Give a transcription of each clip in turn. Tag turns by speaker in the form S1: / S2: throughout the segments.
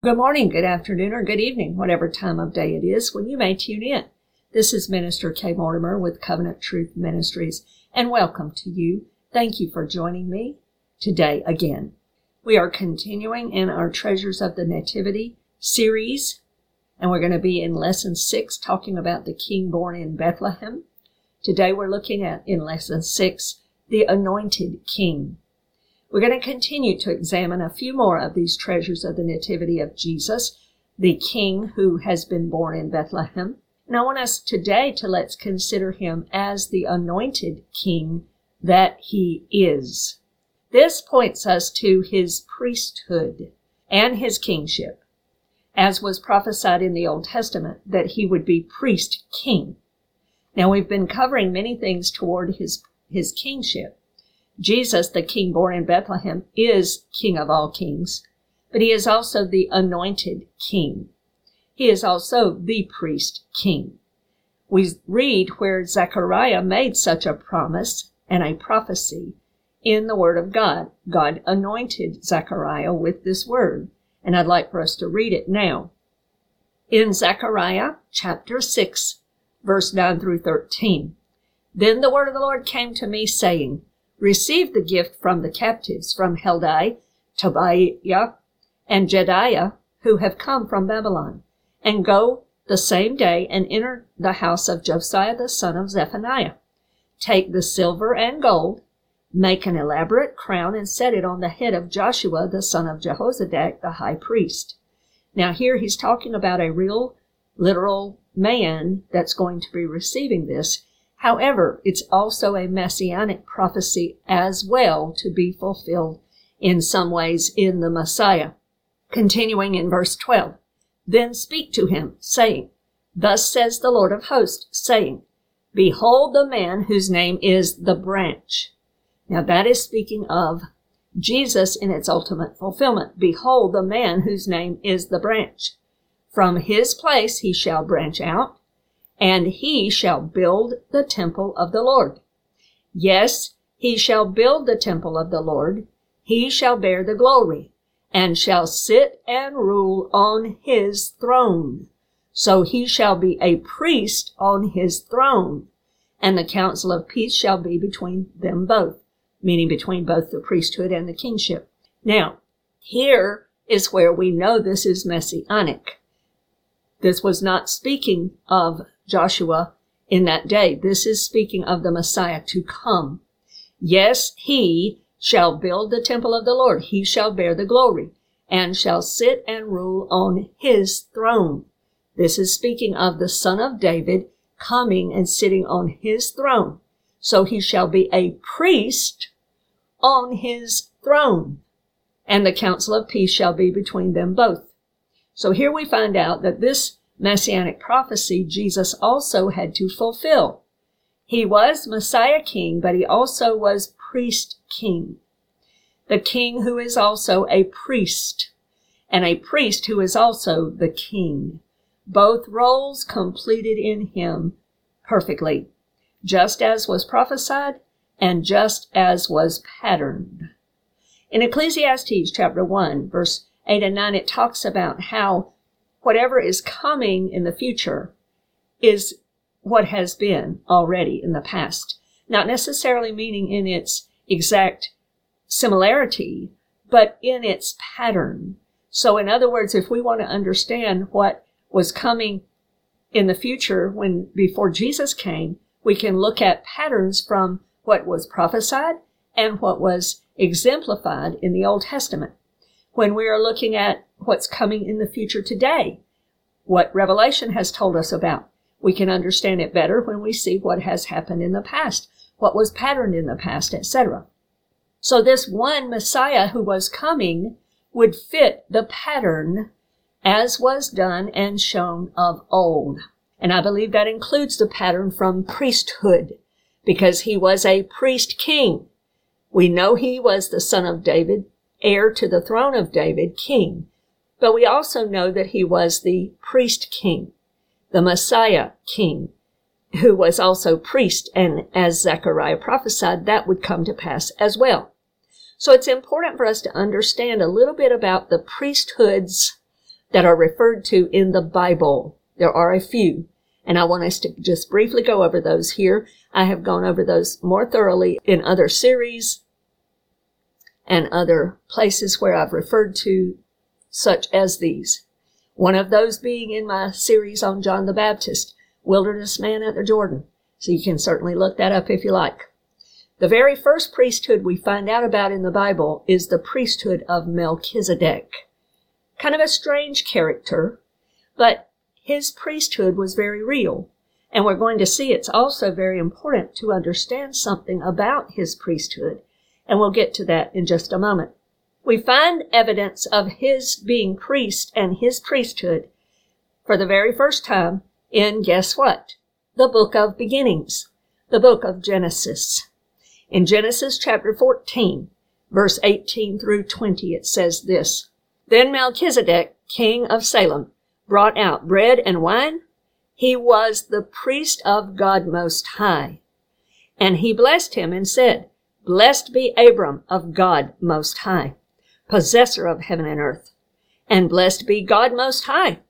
S1: Good morning, good afternoon, or good evening, whatever time of day it is when you may tune in. This is Minister Kay Mortimer with Covenant Truth Ministries, and welcome to you. Thank you for joining me today again. We are continuing in our Treasures of the Nativity series, and we're going to be in lesson six talking about the king born in Bethlehem. Today we're looking at in lesson six, the anointed king. We're going to continue to examine a few more of these treasures of the Nativity of Jesus, the King who has been born in Bethlehem. And I want us today to let's consider him as the anointed King that he is. This points us to his priesthood and his kingship, as was prophesied in the Old Testament that he would be priest king. Now we've been covering many things toward his, his kingship. Jesus, the king born in Bethlehem, is king of all kings, but he is also the anointed king. He is also the priest king. We read where Zechariah made such a promise and a prophecy in the word of God. God anointed Zechariah with this word, and I'd like for us to read it now. In Zechariah chapter 6, verse 9 through 13. Then the word of the Lord came to me saying, received the gift from the captives from Heldai, Tobiah, and Jedaiah, who have come from Babylon, and go the same day and enter the house of Josiah the son of Zephaniah. Take the silver and gold, make an elaborate crown, and set it on the head of Joshua the son of Jehozadak the high priest. Now, here he's talking about a real, literal man that's going to be receiving this. However, it's also a messianic prophecy as well to be fulfilled in some ways in the Messiah. Continuing in verse 12, then speak to him, saying, Thus says the Lord of hosts, saying, Behold the man whose name is the branch. Now that is speaking of Jesus in its ultimate fulfillment. Behold the man whose name is the branch. From his place he shall branch out, and he shall build the temple of the Lord. Yes, he shall build the temple of the Lord. He shall bear the glory, and shall sit and rule on his throne. So he shall be a priest on his throne, and the counsel of peace shall be between them both, meaning between both the priesthood and the kingship. Now, here is where we know this is messianic. This was not speaking of Joshua in that day. This is speaking of the Messiah to come. Yes, he shall build the temple of the Lord. He shall bear the glory and shall sit and rule on his throne. This is speaking of the son of David coming and sitting on his throne. So he shall be a priest on his throne and the counsel of peace shall be between them both. So here we find out that this messianic prophecy Jesus also had to fulfill. He was Messiah King, but he also was priest king. The king who is also a priest, and a priest who is also the king. Both roles completed in him perfectly, just as was prophesied and just as was patterned. In Ecclesiastes chapter 1, verse 8 and 9, it talks about how whatever is coming in the future is what has been already in the past. Not necessarily meaning in its exact similarity, but in its pattern. So, in other words, if we want to understand what was coming in the future when before Jesus came, we can look at patterns from what was prophesied and what was exemplified in the Old Testament. When we are looking at what's coming in the future today, what Revelation has told us about. We can understand it better when we see what has happened in the past, what was patterned in the past, etc. So this one Messiah who was coming would fit the pattern as was done and shown of old. And I believe that includes the pattern from priesthood because he was a priest king. We know he was the son of David, heir to the throne of David, king. But we also know that he was the priest king, the Messiah king, who was also priest. And as Zechariah prophesied, that would come to pass as well. So it's important for us to understand a little bit about the priesthoods that are referred to in the Bible. There are a few, and I want us to just briefly go over those here. I have gone over those more thoroughly in other series and other places where I've referred to such as these. One of those being in my series on John the Baptist, Wilderness Man at the Jordan. So you can certainly look that up if you like. The very first priesthood we find out about in the Bible is the priesthood of Melchizedek. Kind of a strange character, but his priesthood was very real. And we're going to see it's also very important to understand something about his priesthood. And we'll get to that in just a moment. We find evidence of his being priest and his priesthood for the very first time in guess what? The book of beginnings, the book of Genesis. In Genesis chapter 14, verse 18 through 20, it says this, Then Melchizedek, king of Salem, brought out bread and wine. He was the priest of God Most High. And he blessed him and said, Blessed be Abram of God Most High, possessor of heaven and earth. And blessed be God Most High,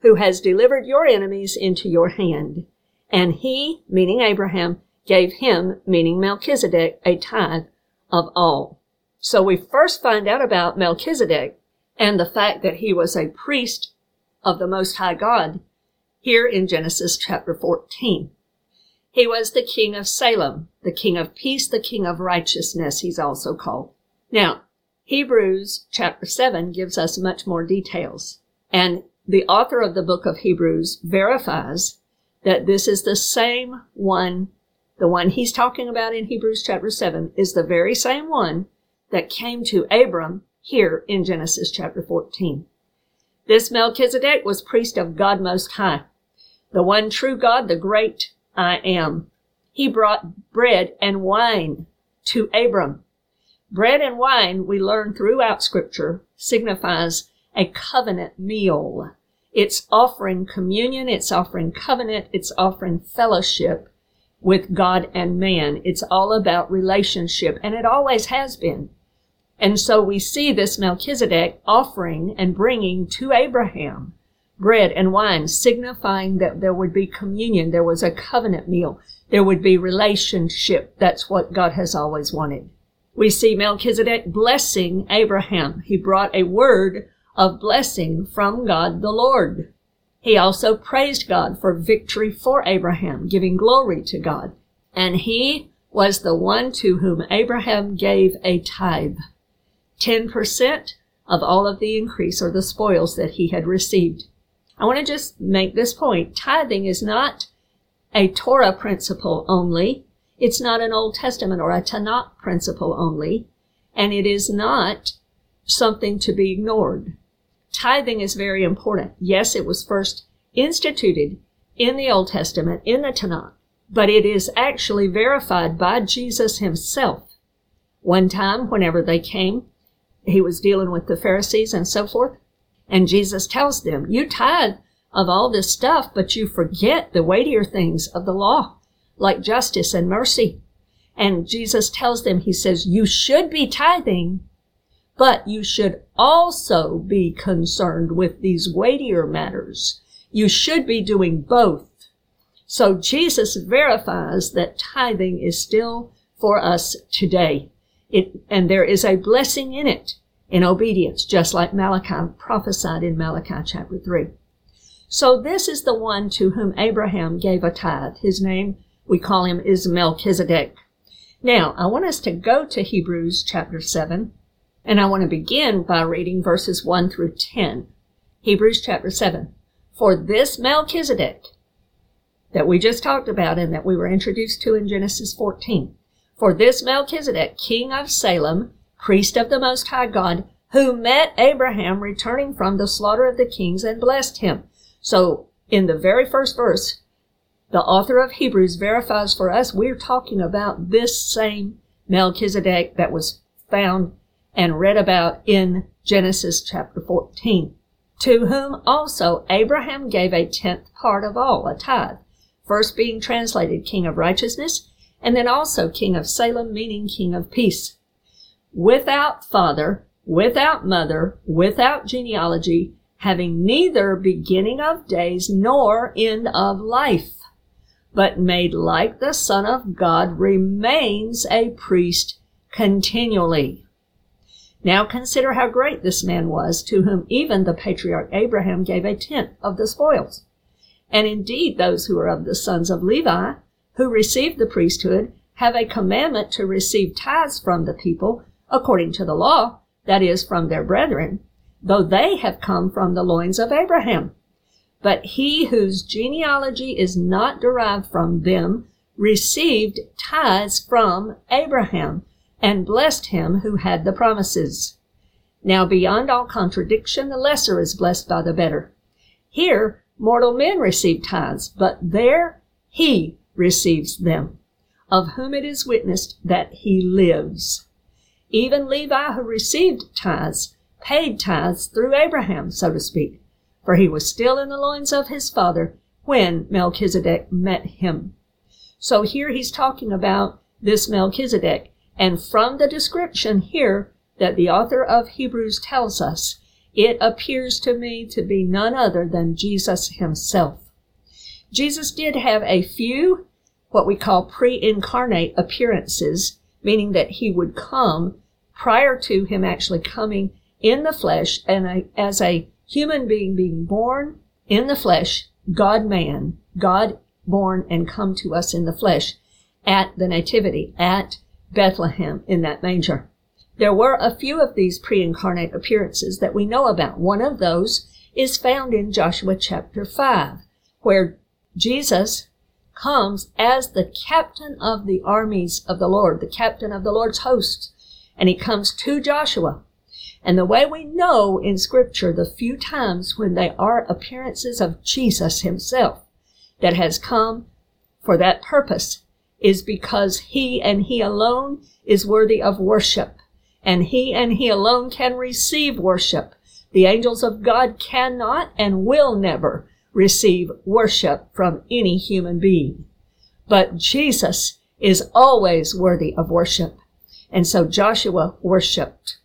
S1: who has delivered your enemies into your hand. And he, meaning Abraham, gave him, meaning Melchizedek, a tithe of all. So we first find out about Melchizedek and the fact that he was a priest of the Most High God here in Genesis chapter 14. He was the king of Salem, the king of peace, the king of righteousness, he's also called. Now, Hebrews chapter 7 gives us much more details. And the author of the book of Hebrews verifies that this is the same one, the one he's talking about in Hebrews chapter 7 is the very same one that came to Abram here in Genesis chapter 14. This Melchizedek was priest of God Most High, the one true God, the great I am. He brought bread and wine to Abram. Bread and wine, we learn throughout scripture, signifies a covenant meal. It's offering communion, it's offering covenant, it's offering fellowship with God and man. It's all about relationship, and it always has been. And so we see this Melchizedek offering and bringing to Abraham bread and wine, signifying that there would be communion, there was a covenant meal, there would be relationship. That's what God has always wanted. We see Melchizedek blessing Abraham. He brought a word of blessing from God the Lord. He also praised God for victory for Abraham, giving glory to God. And he was the one to whom Abraham gave a tithe. 10% of all of the increase or the spoils that he had received. I want to just make this point. Tithing is not a Torah principle only. It's not an Old Testament or a Tanakh principle only. And it is not something to be ignored tithing is very important. Yes, it was first instituted in the Old Testament, in the Tanakh, but it is actually verified by Jesus himself. One time, whenever they came, he was dealing with the Pharisees and so forth, and Jesus tells them, You tithe of all this stuff, but you forget the weightier things of the law, like justice and mercy. And Jesus tells them, He says, You should be tithing, but you should also be concerned with these weightier matters. You should be doing both. So Jesus verifies that tithing is still for us today. It, and there is a blessing in it, in obedience, just like Malachi prophesied in Malachi chapter 3. So this is the one to whom Abraham gave a tithe. His name, we call him, is Melchizedek. Now, I want us to go to Hebrews chapter 7 and I want to begin by reading verses 1 through 10. Hebrews chapter 7. For this Melchizedek that we just talked about and that we were introduced to in Genesis 14. For this Melchizedek, king of Salem, priest of the Most High God, who met Abraham returning from the slaughter of the kings and blessed him. So in the very first verse, the author of Hebrews verifies for us we're talking about this same Melchizedek that was found and read about in Genesis chapter 14, to whom also Abraham gave a tenth part of all, a tithe, first being translated King of Righteousness, and then also King of Salem, meaning King of Peace. Without father, without mother, without genealogy, having neither beginning of days nor end of life, but made like the Son of God, remains a priest continually. Now consider how great this man was, to whom even the patriarch Abraham gave a tenth of the spoils. And indeed, those who are of the sons of Levi, who received the priesthood, have a commandment to receive tithes from the people, according to the law, that is, from their brethren, though they have come from the loins of Abraham. But he whose genealogy is not derived from them received tithes from Abraham and blessed him who had the promises. Now beyond all contradiction, the lesser is blessed by the better. Here, mortal men receive tithes, but there he receives them, of whom it is witnessed that he lives. Even Levi, who received tithes, paid tithes through Abraham, so to speak, for he was still in the loins of his father when Melchizedek met him. So here he's talking about this Melchizedek and from the description here that the author of Hebrews tells us, it appears to me to be none other than Jesus himself. Jesus did have a few what we call pre-incarnate appearances, meaning that he would come prior to him actually coming in the flesh and a, as a human being being born in the flesh, God man, God born and come to us in the flesh at the nativity, at Bethlehem in that manger. There were a few of these pre-incarnate appearances that we know about. One of those is found in Joshua chapter 5, where Jesus comes as the captain of the armies of the Lord, the captain of the Lord's hosts, and he comes to Joshua. And the way we know in scripture the few times when they are appearances of Jesus himself that has come for that purpose is because he and he alone is worthy of worship. And he and he alone can receive worship. The angels of God cannot and will never receive worship from any human being. But Jesus is always worthy of worship. And so Joshua worshiped.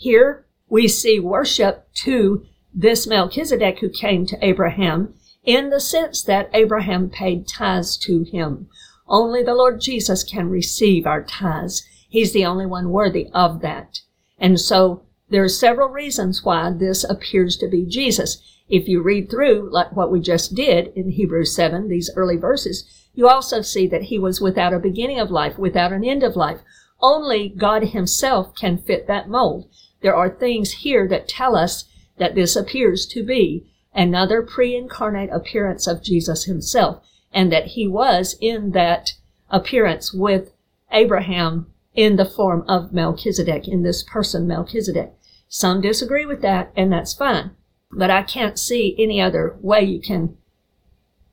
S1: Here we see worship to this Melchizedek who came to Abraham in the sense that Abraham paid tithes to him. Only the Lord Jesus can receive our tithes. He's the only one worthy of that. And so there are several reasons why this appears to be Jesus. If you read through like what we just did in Hebrews 7, these early verses, you also see that he was without a beginning of life, without an end of life. Only God himself can fit that mold. There are things here that tell us that this appears to be another pre-incarnate appearance of Jesus himself and that he was in that appearance with Abraham in the form of Melchizedek, in this person Melchizedek. Some disagree with that, and that's fine. But I can't see any other way you can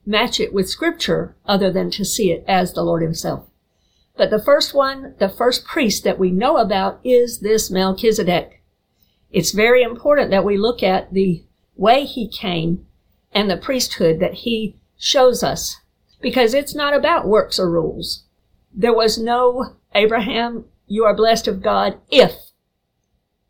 S1: match it with scripture other than to see it as the Lord himself. But the first one, the first priest that we know about is this Melchizedek. It's very important that we look at the way he came and the priesthood that he shows us because it's not about works or rules. There was no Abraham, you are blessed of God if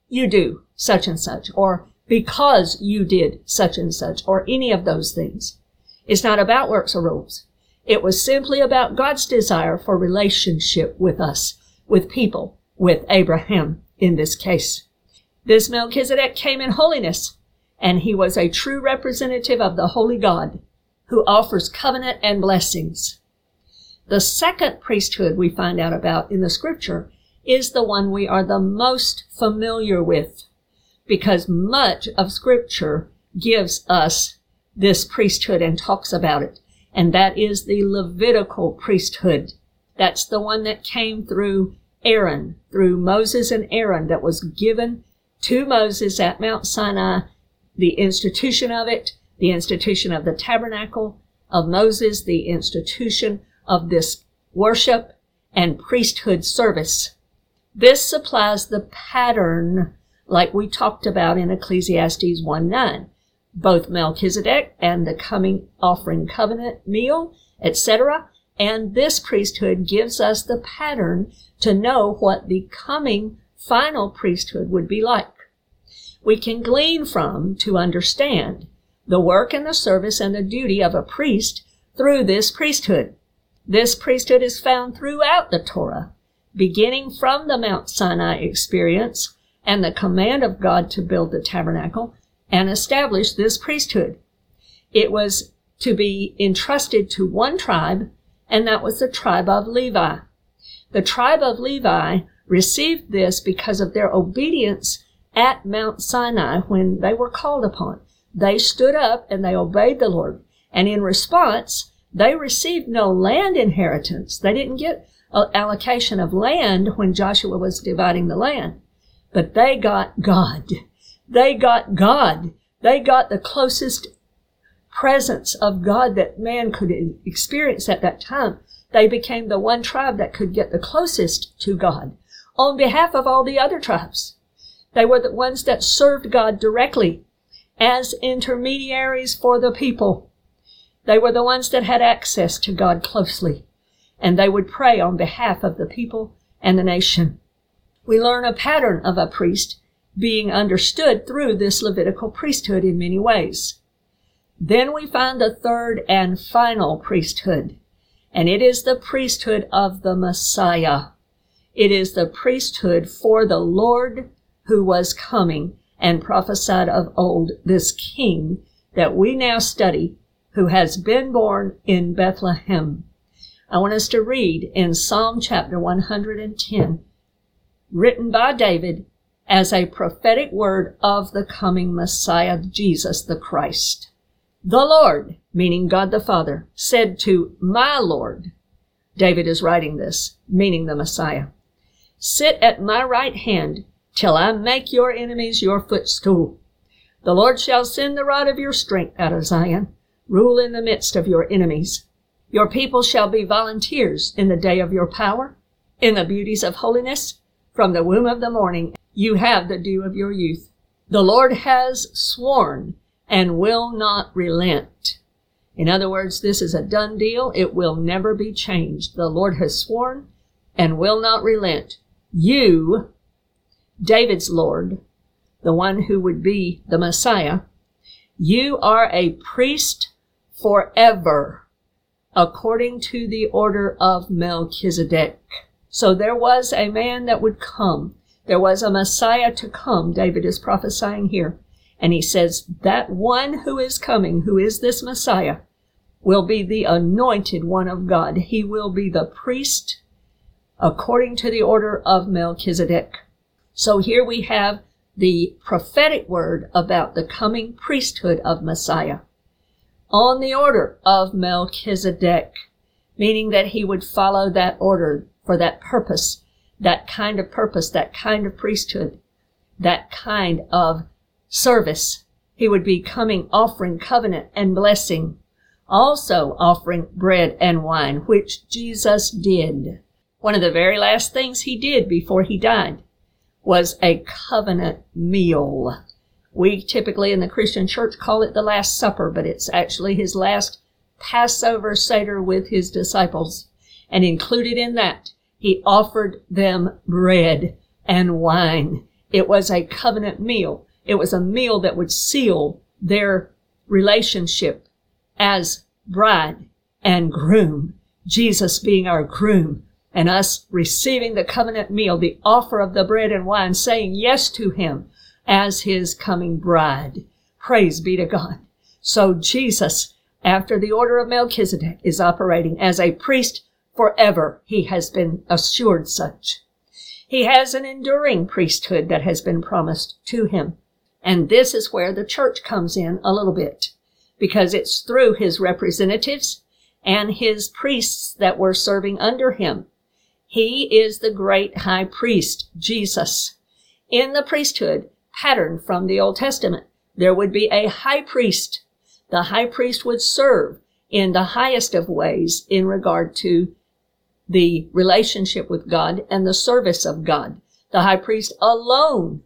S1: you do such and such, or because you did such and such, or any of those things. It's not about works or rules. It was simply about God's desire for relationship with us, with people, with Abraham in this case. This Melchizedek came in holiness, and he was a true representative of the holy God who offers covenant and blessings. The second priesthood we find out about in the scripture is the one we are the most familiar with because much of scripture gives us this priesthood and talks about it. And that is the Levitical priesthood. That's the one that came through Aaron, through Moses and Aaron that was given to Moses at Mount Sinai, the institution of it, the institution of the tabernacle of Moses, the institution of this worship and priesthood service. This supplies the pattern like we talked about in Ecclesiastes 1 9. Both Melchizedek and the coming offering covenant meal, etc. And this priesthood gives us the pattern to know what the coming final priesthood would be like. we can glean from to understand the work and the service and the duty of a priest through this priesthood. This priesthood is found throughout the Torah, beginning from the Mount Sinai experience and the command of God to build the tabernacle and establish this priesthood. It was to be entrusted to one tribe, and that was the tribe of Levi. The tribe of Levi received this because of their obedience at Mount Sinai when they were called upon. They stood up and they obeyed the Lord. And in response, they received no land inheritance. They didn't get an allocation of land when Joshua was dividing the land. But they got God. They got God. They got the closest presence of God that man could experience at that time. They became the one tribe that could get the closest to God on behalf of all the other tribes. They were the ones that served God directly as intermediaries for the people. They were the ones that had access to God closely, and they would pray on behalf of the people and the nation. We learn a pattern of a priest being understood through this Levitical priesthood in many ways. Then we find the third and final priesthood, and it is the priesthood of the Messiah. It is the priesthood for the Lord who was coming and prophesied of old, this king that we now study, who has been born in Bethlehem. I want us to read in Psalm chapter 110, written by David as a prophetic word of the coming Messiah, Jesus the Christ. The Lord, meaning God the Father, said to my Lord, David is writing this, meaning the Messiah, sit at my right hand till I make your enemies your footstool. The Lord shall send the rod of your strength out of Zion, rule in the midst of your enemies. Your people shall be volunteers in the day of your power, in the beauties of holiness. From the womb of the morning, you have the dew of your youth. The Lord has sworn and will not relent. In other words, this is a done deal. It will never be changed. The Lord has sworn and will not relent. You David's Lord, the one who would be the Messiah, you are a priest forever, according to the order of Melchizedek. So there was a man that would come. There was a Messiah to come. David is prophesying here. And he says that one who is coming, who is this Messiah, will be the anointed one of God. He will be the priest according to the order of Melchizedek. So here we have the prophetic word about the coming priesthood of Messiah on the order of Melchizedek, meaning that he would follow that order for that purpose, that kind of purpose, that kind of priesthood, that kind of service. He would be coming offering covenant and blessing, also offering bread and wine, which Jesus did. One of the very last things he did before he died was a covenant meal. We typically in the Christian church call it the Last Supper, but it's actually his last Passover Seder with his disciples. And included in that, he offered them bread and wine. It was a covenant meal. It was a meal that would seal their relationship as bride and groom. Jesus being our groom and us receiving the covenant meal, the offer of the bread and wine, saying yes to him as his coming bride. Praise be to God. So Jesus, after the order of Melchizedek, is operating as a priest forever. He has been assured such. He has an enduring priesthood that has been promised to him. And this is where the church comes in a little bit because it's through his representatives and his priests that were serving under him he is the great high priest, Jesus. In the priesthood, patterned from the Old Testament, there would be a high priest. The high priest would serve in the highest of ways in regard to the relationship with God and the service of God. The high priest alone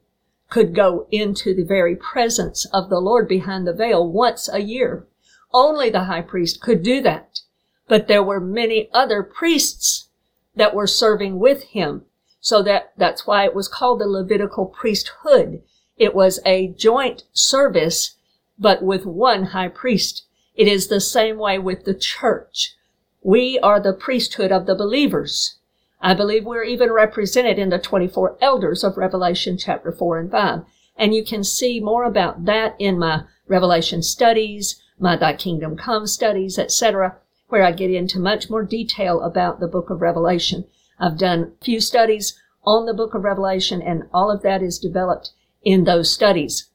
S1: could go into the very presence of the Lord behind the veil once a year. Only the high priest could do that. But there were many other priests that were serving with him. So that, that's why it was called the Levitical priesthood. It was a joint service, but with one high priest. It is the same way with the church. We are the priesthood of the believers. I believe we're even represented in the 24 elders of Revelation chapter 4 and 5. And you can see more about that in my Revelation studies, my Thy Kingdom Come studies, etc., where I get into much more detail about the book of Revelation. I've done a few studies on the book of Revelation and all of that is developed in those studies.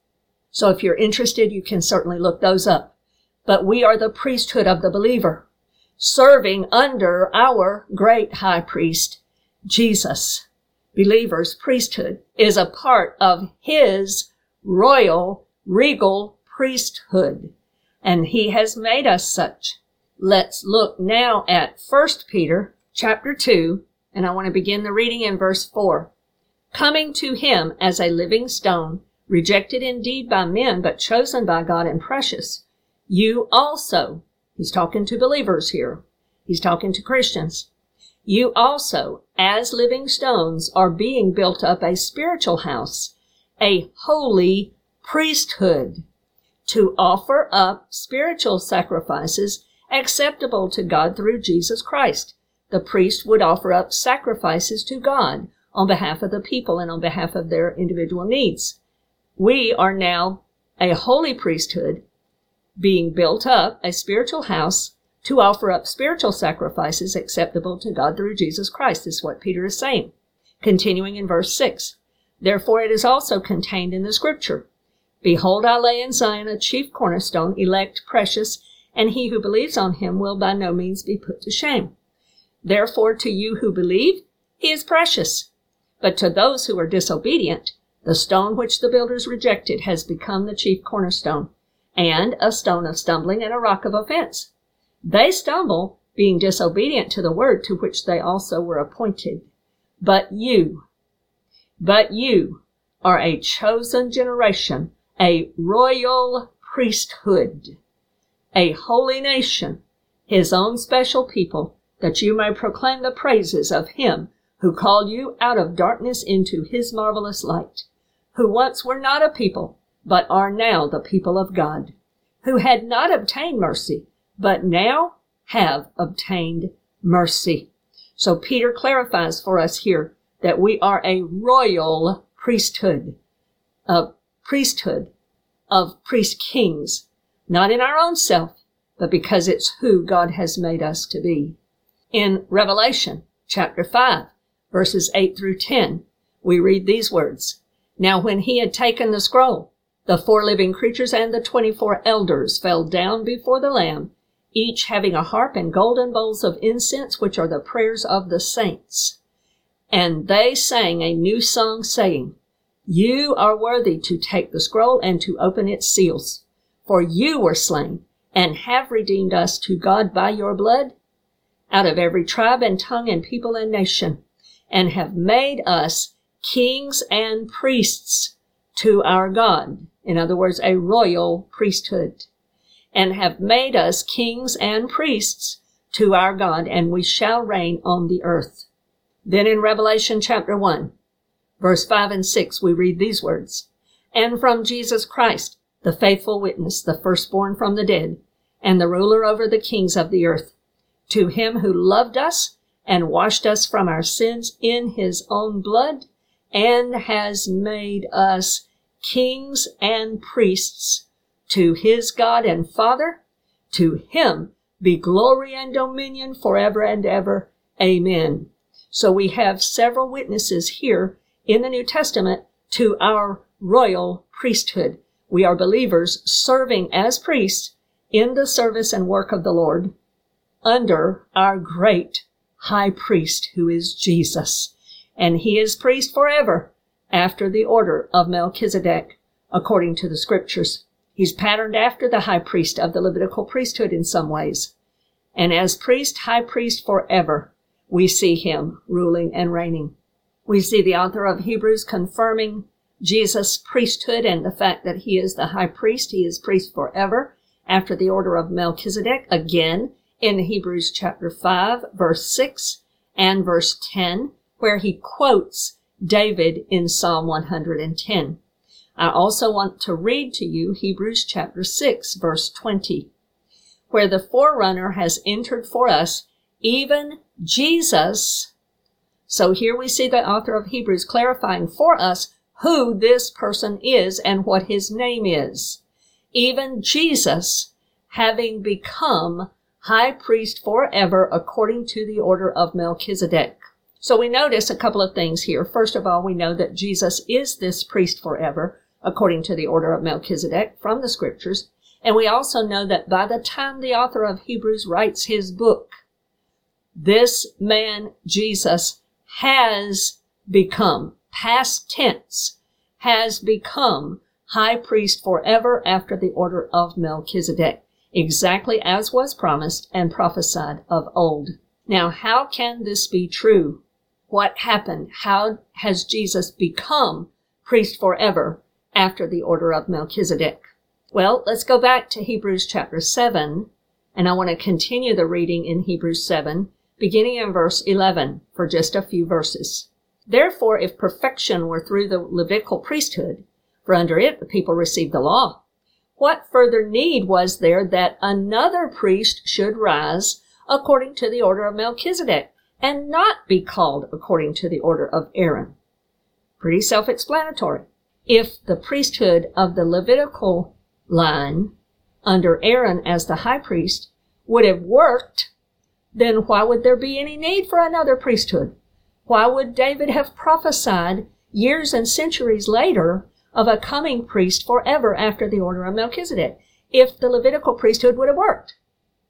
S1: So if you're interested, you can certainly look those up. But we are the priesthood of the believer serving under our great high priest, Jesus. Believers' priesthood is a part of his royal, regal priesthood, and he has made us such. Let's look now at 1 Peter chapter 2, and I want to begin the reading in verse 4. Coming to him as a living stone, rejected indeed by men, but chosen by God and precious, you also He's talking to believers here. He's talking to Christians. You also, as living stones, are being built up a spiritual house, a holy priesthood, to offer up spiritual sacrifices acceptable to God through Jesus Christ. The priest would offer up sacrifices to God on behalf of the people and on behalf of their individual needs. We are now a holy priesthood being built up a spiritual house to offer up spiritual sacrifices acceptable to God through Jesus Christ, is what Peter is saying. Continuing in verse 6. Therefore it is also contained in the scripture. Behold, I lay in Zion a chief cornerstone, elect, precious, and he who believes on him will by no means be put to shame. Therefore to you who believe, he is precious. But to those who are disobedient, the stone which the builders rejected has become the chief cornerstone and a stone of stumbling and a rock of offense. They stumble, being disobedient to the word to which they also were appointed. But you, but you are a chosen generation, a royal priesthood, a holy nation, his own special people, that you may proclaim the praises of him who called you out of darkness into his marvelous light, who once were not a people, but are now the people of God, who had not obtained mercy, but now have obtained mercy. So Peter clarifies for us here that we are a royal priesthood, a priesthood of priest kings, not in our own self, but because it's who God has made us to be. In Revelation chapter 5, verses 8 through 10, we read these words. Now when he had taken the scroll, the four living creatures and the twenty-four elders fell down before the Lamb, each having a harp and golden bowls of incense, which are the prayers of the saints. And they sang a new song, saying, You are worthy to take the scroll and to open its seals, for you were slain and have redeemed us to God by your blood out of every tribe and tongue and people and nation, and have made us kings and priests to our God in other words, a royal priesthood, and have made us kings and priests to our God, and we shall reign on the earth. Then in Revelation chapter 1, verse 5 and 6, we read these words, And from Jesus Christ, the faithful witness, the firstborn from the dead, and the ruler over the kings of the earth, to him who loved us and washed us from our sins in his own blood, and has made us kings and priests to his God and Father. To him be glory and dominion forever and ever. Amen. So we have several witnesses here in the New Testament to our royal priesthood. We are believers serving as priests in the service and work of the Lord under our great high priest who is Jesus. And he is priest forever after the order of Melchizedek, according to the scriptures. He's patterned after the high priest of the Levitical priesthood in some ways. And as priest, high priest forever, we see him ruling and reigning. We see the author of Hebrews confirming Jesus' priesthood and the fact that he is the high priest. He is priest forever after the order of Melchizedek again in Hebrews chapter 5 verse 6 and verse 10 where he quotes David in Psalm 110. I also want to read to you Hebrews chapter 6 verse 20, where the forerunner has entered for us, even Jesus. So here we see the author of Hebrews clarifying for us who this person is and what his name is. Even Jesus, having become high priest forever according to the order of Melchizedek. So we notice a couple of things here. First of all, we know that Jesus is this priest forever according to the order of Melchizedek from the scriptures. And we also know that by the time the author of Hebrews writes his book, this man, Jesus, has become, past tense, has become high priest forever after the order of Melchizedek, exactly as was promised and prophesied of old. Now, how can this be true? What happened? How has Jesus become priest forever after the order of Melchizedek. Well, let's go back to Hebrews chapter 7, and I want to continue the reading in Hebrews 7, beginning in verse 11 for just a few verses. Therefore, if perfection were through the Levitical priesthood, for under it the people received the law, what further need was there that another priest should rise according to the order of Melchizedek and not be called according to the order of Aaron? Pretty self-explanatory if the priesthood of the Levitical line under Aaron as the high priest would have worked, then why would there be any need for another priesthood? Why would David have prophesied years and centuries later of a coming priest forever after the order of Melchizedek if the Levitical priesthood would have worked?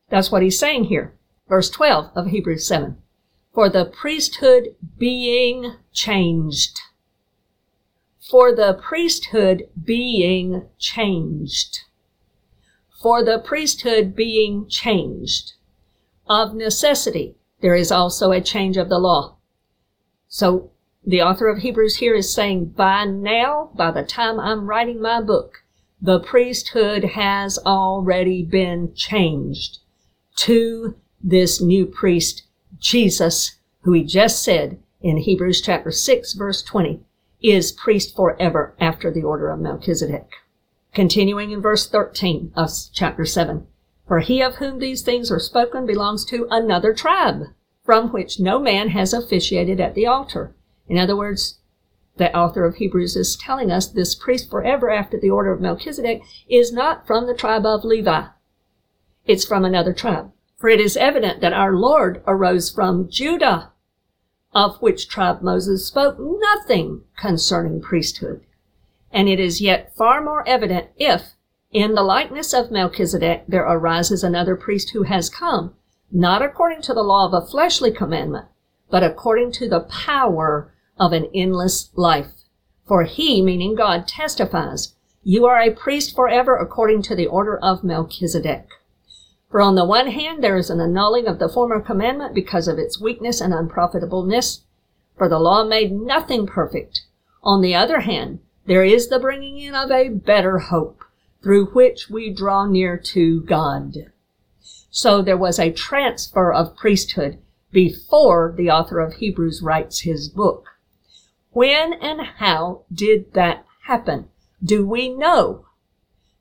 S1: That's what he's saying here. Verse 12 of Hebrews 7. For the priesthood being changed for the priesthood being changed. For the priesthood being changed. Of necessity, there is also a change of the law. So the author of Hebrews here is saying by now, by the time I'm writing my book, the priesthood has already been changed to this new priest, Jesus, who he just said in Hebrews chapter 6 verse 20 is priest forever after the order of Melchizedek. Continuing in verse 13 of chapter 7. For he of whom these things are spoken belongs to another tribe, from which no man has officiated at the altar. In other words, the author of Hebrews is telling us this priest forever after the order of Melchizedek is not from the tribe of Levi. It's from another tribe. For it is evident that our Lord arose from Judah, of which tribe Moses spoke nothing concerning priesthood. And it is yet far more evident if, in the likeness of Melchizedek, there arises another priest who has come, not according to the law of a fleshly commandment, but according to the power of an endless life. For he, meaning God, testifies, you are a priest forever according to the order of Melchizedek. For on the one hand, there is an annulling of the former commandment because of its weakness and unprofitableness, for the law made nothing perfect. On the other hand, there is the bringing in of a better hope, through which we draw near to God. So there was a transfer of priesthood before the author of Hebrews writes his book. When and how did that happen? Do we know?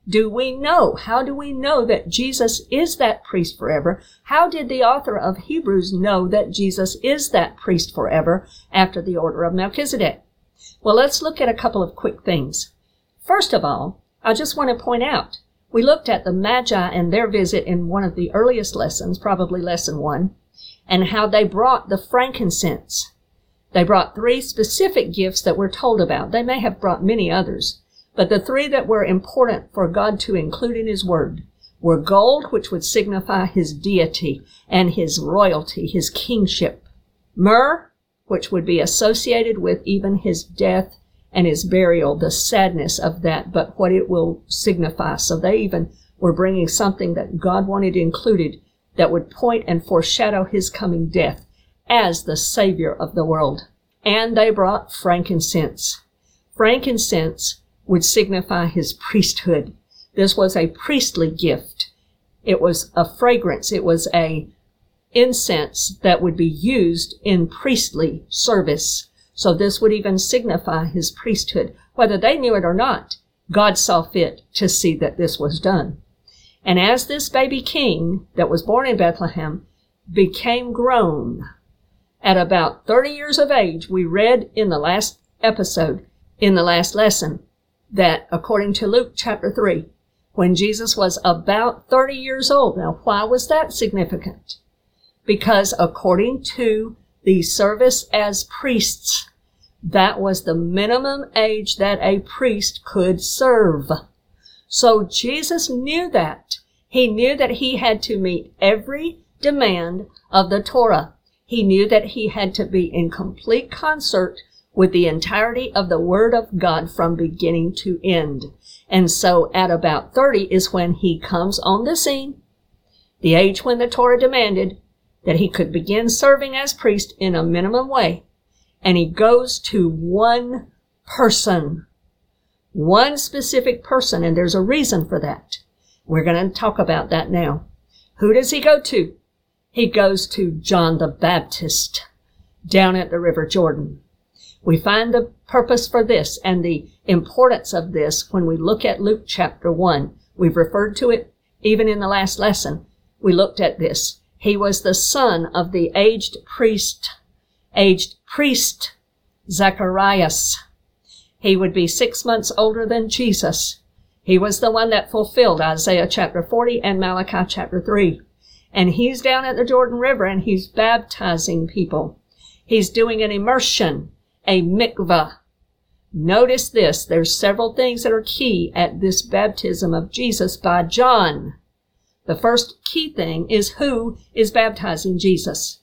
S1: Do we know? How do we know that Jesus is that priest forever? How did the author of Hebrews know that Jesus is that priest forever after the order of Melchizedek? Well, let's look at a couple of quick things. First of all, I just want to point out, we looked at the Magi and their visit in one of the earliest lessons, probably lesson one, and how they brought the frankincense. They brought three specific gifts that we're told about. They may have brought many others. But the three that were important for God to include in his word were gold, which would signify his deity and his royalty, his kingship. Myrrh, which would be associated with even his death and his burial, the sadness of that, but what it will signify. So they even were bringing something that God wanted included that would point and foreshadow his coming death as the savior of the world. And they brought frankincense. Frankincense would signify his priesthood. This was a priestly gift. It was a fragrance. It was a incense that would be used in priestly service. So this would even signify his priesthood. Whether they knew it or not, God saw fit to see that this was done. And as this baby king that was born in Bethlehem became grown at about 30 years of age, we read in the last episode, in the last lesson, that according to Luke chapter 3, when Jesus was about 30 years old. Now, why was that significant? Because according to the service as priests, that was the minimum age that a priest could serve. So Jesus knew that. He knew that he had to meet every demand of the Torah. He knew that he had to be in complete concert with the entirety of the Word of God from beginning to end. And so at about 30 is when he comes on the scene, the age when the Torah demanded that he could begin serving as priest in a minimum way and he goes to one person, one specific person, and there's a reason for that. We're going to talk about that now. Who does he go to? He goes to John the Baptist down at the River Jordan. We find the purpose for this and the importance of this when we look at Luke chapter 1. We've referred to it even in the last lesson. We looked at this. He was the son of the aged priest aged priest Zacharias. He would be six months older than Jesus. He was the one that fulfilled Isaiah chapter 40 and Malachi chapter 3. And he's down at the Jordan River and he's baptizing people. He's doing an immersion, a mikvah. Notice this. There's several things that are key at this baptism of Jesus by John. The first key thing is who is baptizing Jesus.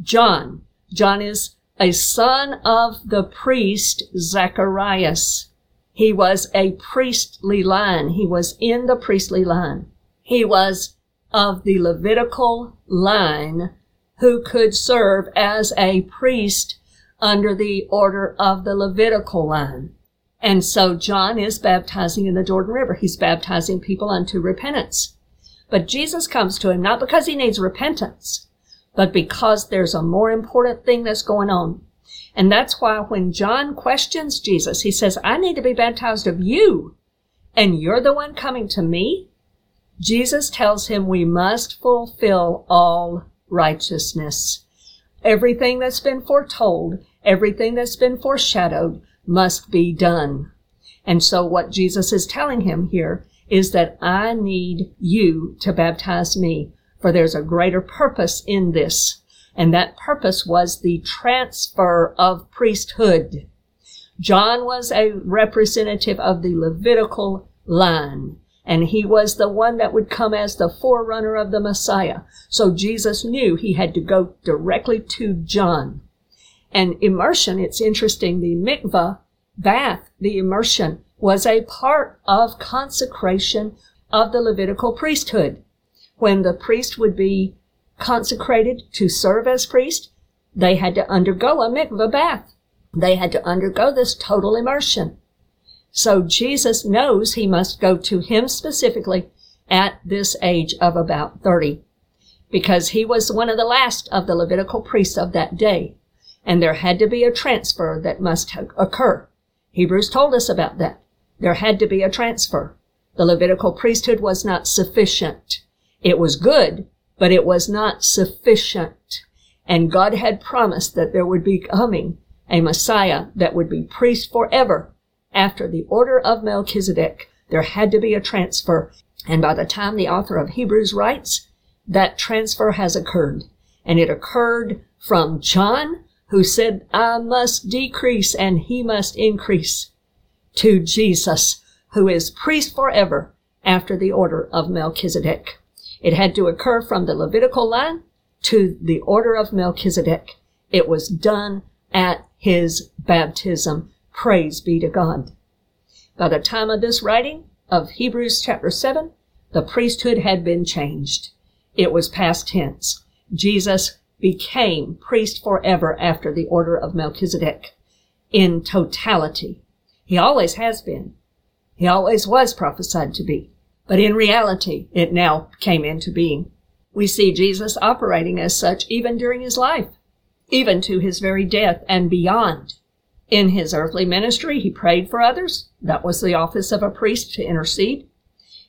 S1: John. John is a son of the priest Zacharias. He was a priestly line. He was in the priestly line. He was of the Levitical line who could serve as a priest under the order of the Levitical line. And so John is baptizing in the Jordan River. He's baptizing people unto repentance. But Jesus comes to him not because he needs repentance, but because there's a more important thing that's going on. And that's why when John questions Jesus, he says, I need to be baptized of you, and you're the one coming to me? Jesus tells him we must fulfill all righteousness. Everything that's been foretold, everything that's been foreshadowed must be done. And so what Jesus is telling him here is that I need you to baptize me for there's a greater purpose in this. And that purpose was the transfer of priesthood. John was a representative of the Levitical line, and he was the one that would come as the forerunner of the Messiah. So Jesus knew he had to go directly to John. And immersion, it's interesting, the mikvah, bath, the immersion, was a part of consecration of the Levitical priesthood when the priest would be consecrated to serve as priest, they had to undergo a mikvah bath. They had to undergo this total immersion. So Jesus knows he must go to him specifically at this age of about 30 because he was one of the last of the Levitical priests of that day. And there had to be a transfer that must occur. Hebrews told us about that. There had to be a transfer. The Levitical priesthood was not sufficient. It was good, but it was not sufficient. And God had promised that there would be coming a Messiah that would be priest forever. After the order of Melchizedek, there had to be a transfer. And by the time the author of Hebrews writes, that transfer has occurred. And it occurred from John, who said, I must decrease and he must increase, to Jesus, who is priest forever after the order of Melchizedek. It had to occur from the Levitical line to the order of Melchizedek. It was done at his baptism. Praise be to God. By the time of this writing of Hebrews chapter 7, the priesthood had been changed. It was past tense. Jesus became priest forever after the order of Melchizedek in totality. He always has been. He always was prophesied to be. But in reality, it now came into being. We see Jesus operating as such even during his life, even to his very death and beyond. In his earthly ministry, he prayed for others. That was the office of a priest to intercede.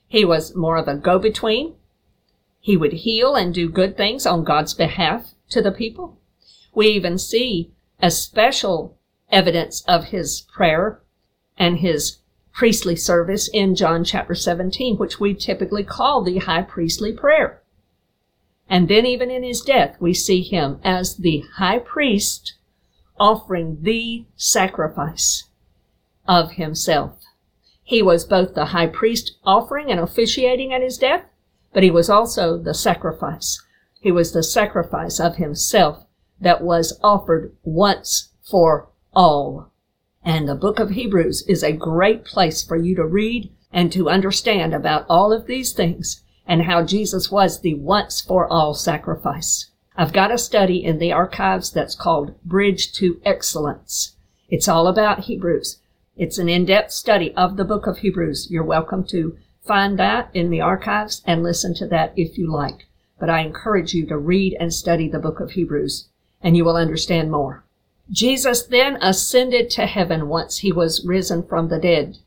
S1: He was more of a go between. He would heal and do good things on God's behalf to the people. We even see a special evidence of his prayer and his priestly service in John chapter 17, which we typically call the high priestly prayer. And then even in his death, we see him as the high priest offering the sacrifice of himself. He was both the high priest offering and officiating at his death, but he was also the sacrifice. He was the sacrifice of himself that was offered once for all. And the book of Hebrews is a great place for you to read and to understand about all of these things and how Jesus was the once for all sacrifice. I've got a study in the archives that's called Bridge to Excellence. It's all about Hebrews. It's an in-depth study of the book of Hebrews. You're welcome to find that in the archives and listen to that if you like. But I encourage you to read and study the book of Hebrews and you will understand more. Jesus then ascended to heaven once he was risen from the dead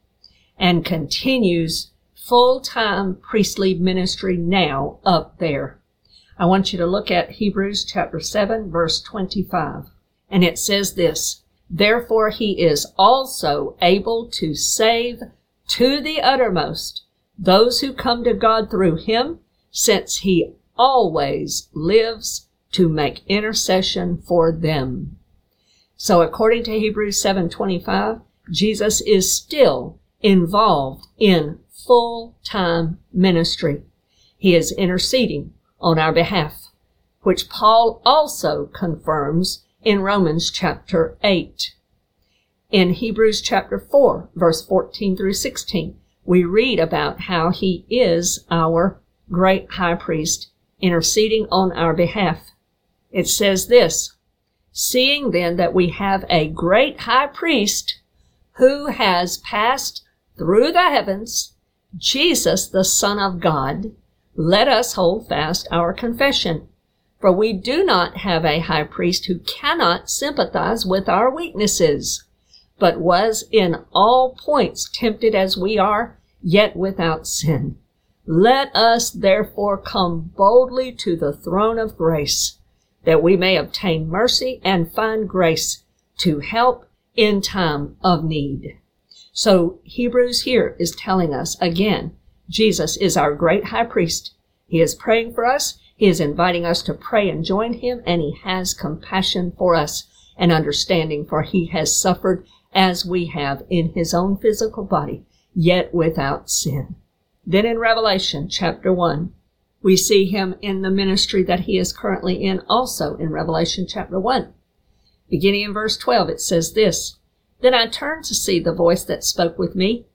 S1: and continues full-time priestly ministry now up there. I want you to look at Hebrews chapter 7 verse 25. And it says this, Therefore he is also able to save to the uttermost those who come to God through him, since he always lives to make intercession for them. So according to Hebrews 7:25, Jesus is still involved in full-time ministry. He is interceding on our behalf, which Paul also confirms in Romans chapter 8. In Hebrews chapter 4, verse 14 through 16, we read about how he is our great high priest interceding on our behalf. It says this, Seeing then that we have a great high priest who has passed through the heavens, Jesus, the Son of God, let us hold fast our confession. For we do not have a high priest who cannot sympathize with our weaknesses, but was in all points tempted as we are, yet without sin. Let us therefore come boldly to the throne of grace, that we may obtain mercy and find grace to help in time of need. So Hebrews here is telling us again Jesus is our great high priest. He is praying for us. He is inviting us to pray and join him, and he has compassion for us and understanding, for he has suffered as we have in his own physical body, yet without sin. Then in Revelation chapter 1, we see him in the ministry that he is currently in also in Revelation chapter 1. Beginning in verse 12, it says this, Then I turned to see the voice that spoke with me,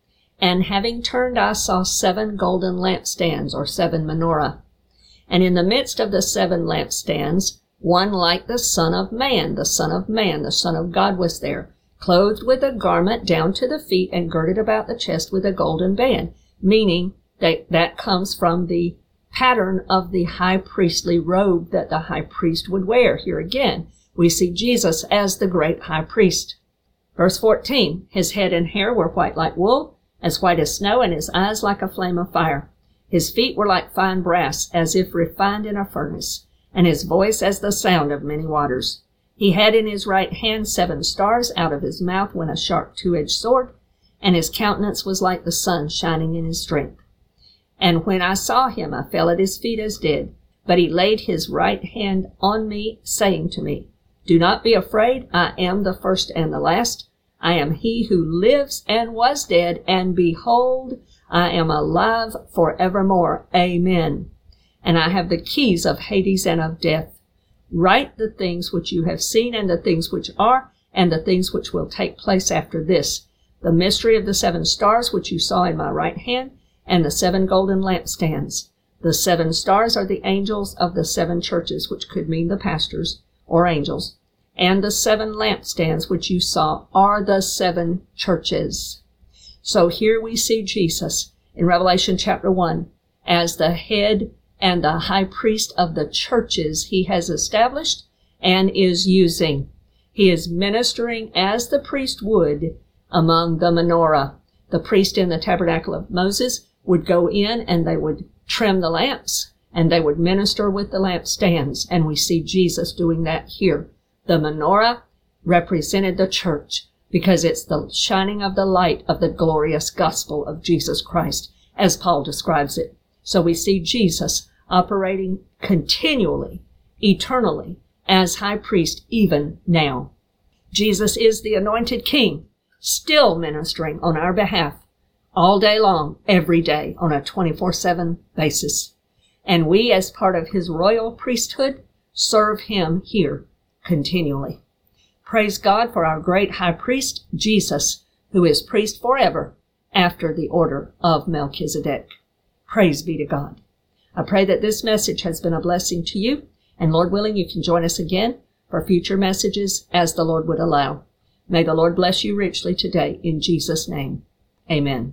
S1: and having turned, I saw seven golden lampstands, or seven menorah. And in the midst of the seven lampstands, one like the Son of Man, the Son of Man, the Son of God was there, clothed with a garment down to the feet and girded about the chest with a golden band, meaning that that comes from the pattern of the high priestly robe that the high priest would wear. Here again, we see Jesus as the great high priest. Verse 14, his head and hair were white like wool, as white as snow, and his eyes like a flame of fire. His feet were like fine brass, as if refined in a furnace, and his voice as the sound of many waters. He had in his right hand seven stars, out of his mouth went a sharp two-edged sword, and his countenance was like the sun shining in his strength. And when I saw him, I fell at his feet as dead. But he laid his right hand on me, saying to me, Do not be afraid, I am the first and the last. I am he who lives and was dead, and behold, I am alive forevermore. Amen. And I have the keys of Hades and of death. Write the things which you have seen, and the things which are, and the things which will take place after this. The mystery of the seven stars which you saw in my right hand, and the seven golden lampstands. The seven stars are the angels of the seven churches, which could mean the pastors or angels and the seven lampstands which you saw are the seven churches. So here we see Jesus in Revelation chapter 1 as the head and the high priest of the churches he has established and is using. He is ministering as the priest would among the menorah. The priest in the tabernacle of Moses would go in and they would trim the lamps and they would minister with the lampstands. And we see Jesus doing that here. The menorah represented the church because it's the shining of the light of the glorious gospel of Jesus Christ, as Paul describes it. So we see Jesus operating continually, eternally, as high priest even now. Jesus is the anointed king, still ministering on our behalf all day long, every day on a 24-7 basis. And we, as part of his royal priesthood, serve him here continually. Praise God for our great high priest, Jesus, who is priest forever after the order of Melchizedek. Praise be to God. I pray that this message has been a blessing to you, and Lord willing, you can join us again for future messages as the Lord would allow. May the Lord bless you richly today in Jesus' name. Amen.